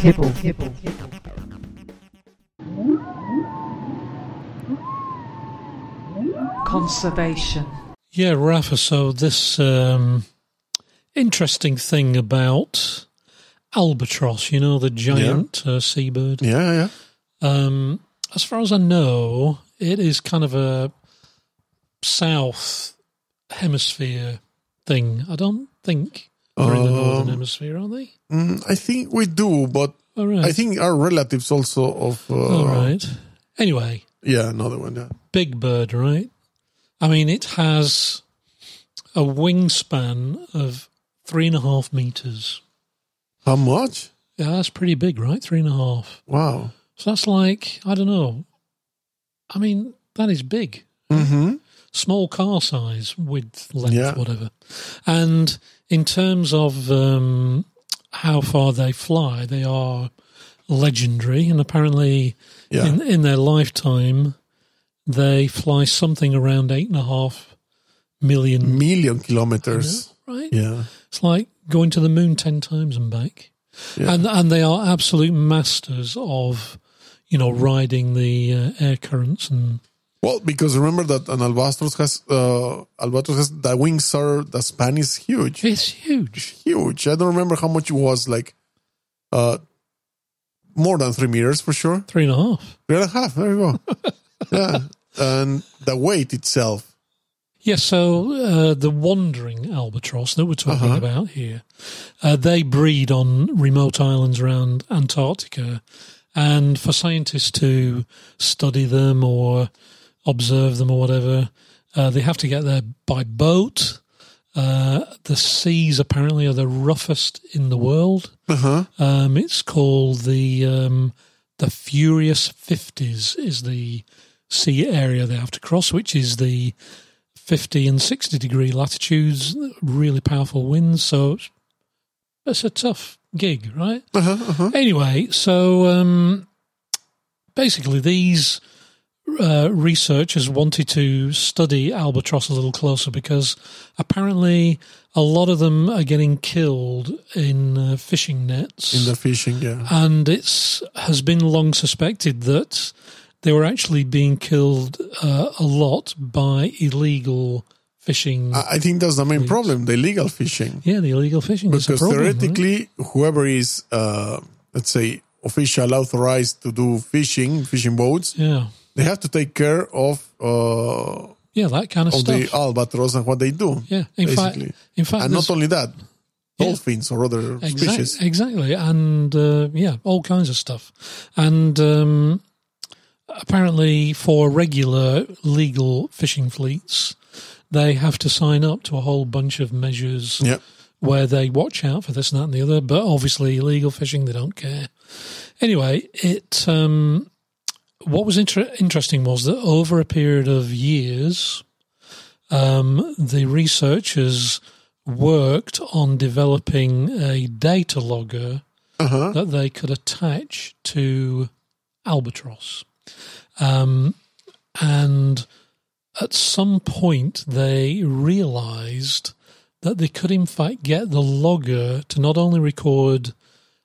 kibble, kibble. Conservation. Yeah, Rafa. So this um, interesting thing about albatross, you know, the giant uh, seabird. Yeah, yeah. Um, as far as I know, it is kind of a south hemisphere thing. I don't think in the northern Um, hemisphere, are they? Mm, I think we do, but right. I think our relatives also of. Uh, All right. Anyway, Yeah, another one. Yeah. big bird, right? I mean, it has a wingspan of three and a half meters. How much? Yeah, that's pretty big, right? Three and a half. Wow. So that's like, I don't know. I mean, that is big. Mm-hmm. Small car size, width, length, Yeah. whatever. And in terms of um, how far they fly, they are legendary. And apparently, Yeah. in, in their lifetime, they fly something around eight and a half million. Million kilometers. Right? Yeah. It's like going to the moon 10 times and back. Yeah. And, and they are absolute masters of, you know, riding the uh, air currents and Well, because remember that an albatross has uh, albatross has the wings are the span is huge, it's huge. huge. I don't remember how much it was, like uh, more than three meters for sure. Three and a half. Three and a half. There you go. yeah, and the weight itself. Yeah, so uh, the wandering albatross that we're talking Uh-huh. about here, uh, they breed on remote islands around Antarctica. And for scientists to study them or observe them or whatever, uh, they have to get there by boat. Uh, the seas apparently are the roughest in the world. Uh huh. Um, it's called the um, the Furious Fifties is the sea area they have to cross, which is the fifty and sixty degree latitudes, really powerful winds. So it's, it's a tough gig, right? Uh huh. Uh-huh. Anyway, so um, basically, these uh, researchers wanted to study albatross a little closer because apparently a lot of them are getting killed in uh, fishing nets In the fishing, yeah. and it's has been long suspected that they were actually being killed uh, a lot by illegal fishing. I I think that's the main problem: the illegal fishing. yeah, the illegal fishing is a Because problem. right? theoretically, whoever is, uh, let's say, official authorized to do fishing, fishing boats, yeah, they have to take care of uh, yeah, that kind of of stuff. the albatross and what they do. yeah, in fact, basically. in fact, and not only that, Yeah. dolphins or other Exact- species. Exactly, and uh, yeah, all kinds of stuff. And um, apparently, for regular legal fishing fleets, they have to sign up to a whole bunch of measures where they watch out for this and that and the other. But obviously, illegal fishing, they don't care. Anyway, it um, what was inter- interesting was that over a period of years, um, the researchers worked on developing a data logger Uh-huh. that they could attach to albatross. Um, and at some point, they realized that they could, in fact, get the logger to not only record,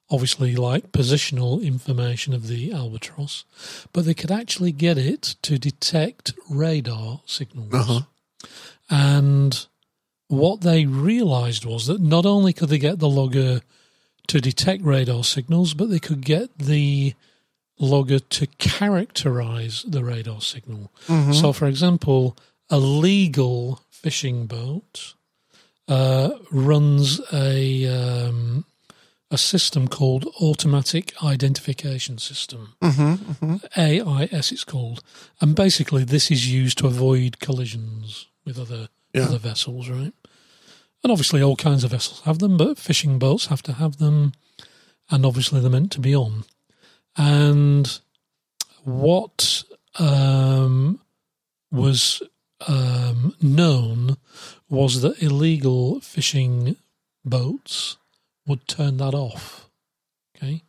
obviously, like positional information of the albatross, but they could actually get it to detect radar signals. Uh-huh. And what they realized was that not only could they get the logger to detect radar signals, but they could get the logger to characterize the radar signal. So, for example, a legal fishing boat uh, runs a um, a system called Automatic Identification System. AIS, it's called, and basically this is used to avoid collisions with other Yeah. other vessels, right? And obviously, all kinds of vessels have them, but fishing boats have to have them, and obviously they're meant to be on. And what um, was um, known was that illegal fishing boats would turn that off. Okay,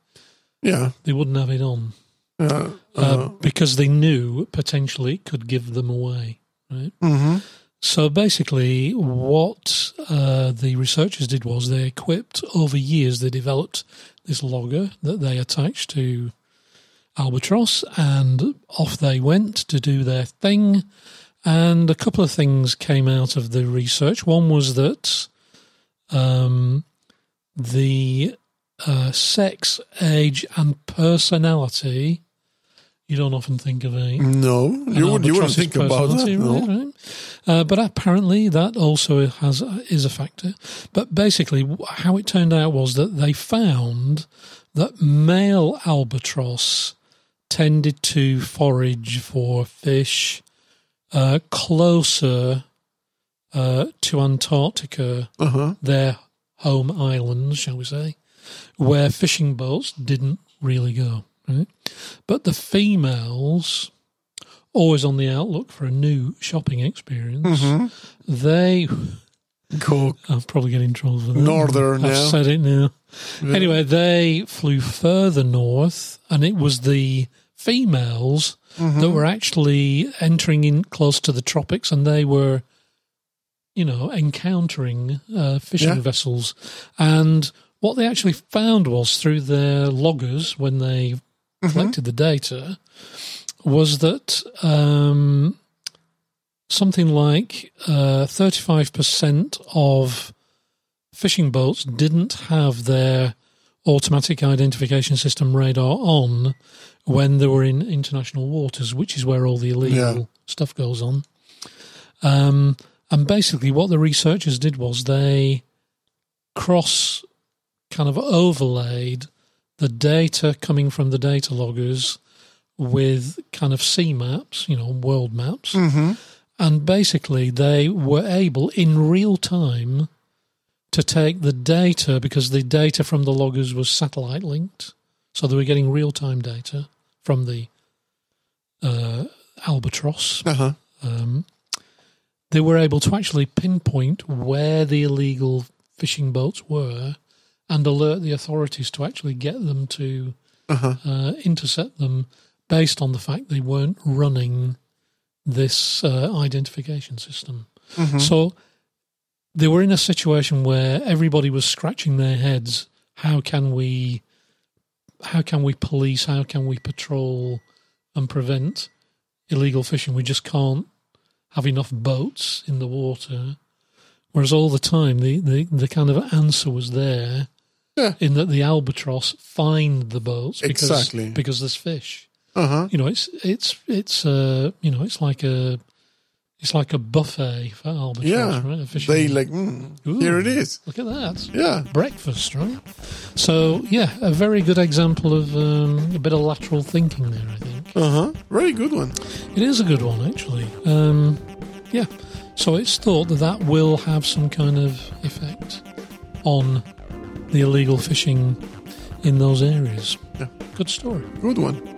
Yeah. they wouldn't have it on Yeah. uh, Uh, because they knew potentially it could give them away. Right. mhm. So basically, what uh, the researchers did was they equipped over years. They developed this logger that they attached to albatross, and off they went to do their thing. And a couple of things came out of the research. One was that um, the uh, sex, age, and personality. You don't often think of a No, you, would, you wouldn't albatross's think about that. personality, No. right, right. Uh, but apparently that also has is a factor. But basically, how it turned out was that they found that male albatross tended to forage for fish uh, closer uh, to Antarctica, Uh-huh. their home islands, shall we say, where fishing boats didn't really go. Right? But the females, always on the outlook for a new shopping experience, Mm-hmm. they. Go I'll probably get in trouble for that. Northern I've now. said it now. Anyway, they flew further north, and it was the females Mm-hmm. that were actually entering in close to the tropics, and they were, you know, encountering uh, fishing Yeah. vessels. And what they actually found was through their loggers when they Mm-hmm. collected the data was that um, something like uh, 35% of fishing boats didn't have their automatic identification system radar on when they were in international waters, which is where all the illegal Yeah. stuff goes on. Um, and basically, what the researchers did was they cross kind of overlaid the data coming from the data loggers with kind of sea maps, you know, world maps. Mm-hmm. And basically, they were able in real time to take the data because the data from the loggers was satellite linked. So they were getting real time data from the uh, Albatross. Uh-huh. Um, they were able to actually pinpoint where the illegal fishing boats were and alert the authorities to actually get them to Uh-huh. uh, intercept them based on the fact they weren't running this uh, identification system. Mhm. So they were in a situation where everybody was scratching their heads. How can we, how can we police? How can we patrol and prevent illegal fishing? We just can't have enough boats in the water. Whereas all the time, the, the, the kind of answer was there Yeah. in that the albatross find the boats because, Exactly. because there's fish. Uh-huh. You know, it's it's it's uh you know it's like a it's like a buffet for albatross, Yeah. right? They like, mm, Ooh. here it is. Look at that Yeah. breakfast, right? So yeah, a very good example of um, a bit of lateral thinking there. I think Uh-huh. Very good one. it is a good one actually. Um, yeah, so it's thought that that will have some kind of effect on the illegal fishing in those areas. Yeah. Good story. Good one.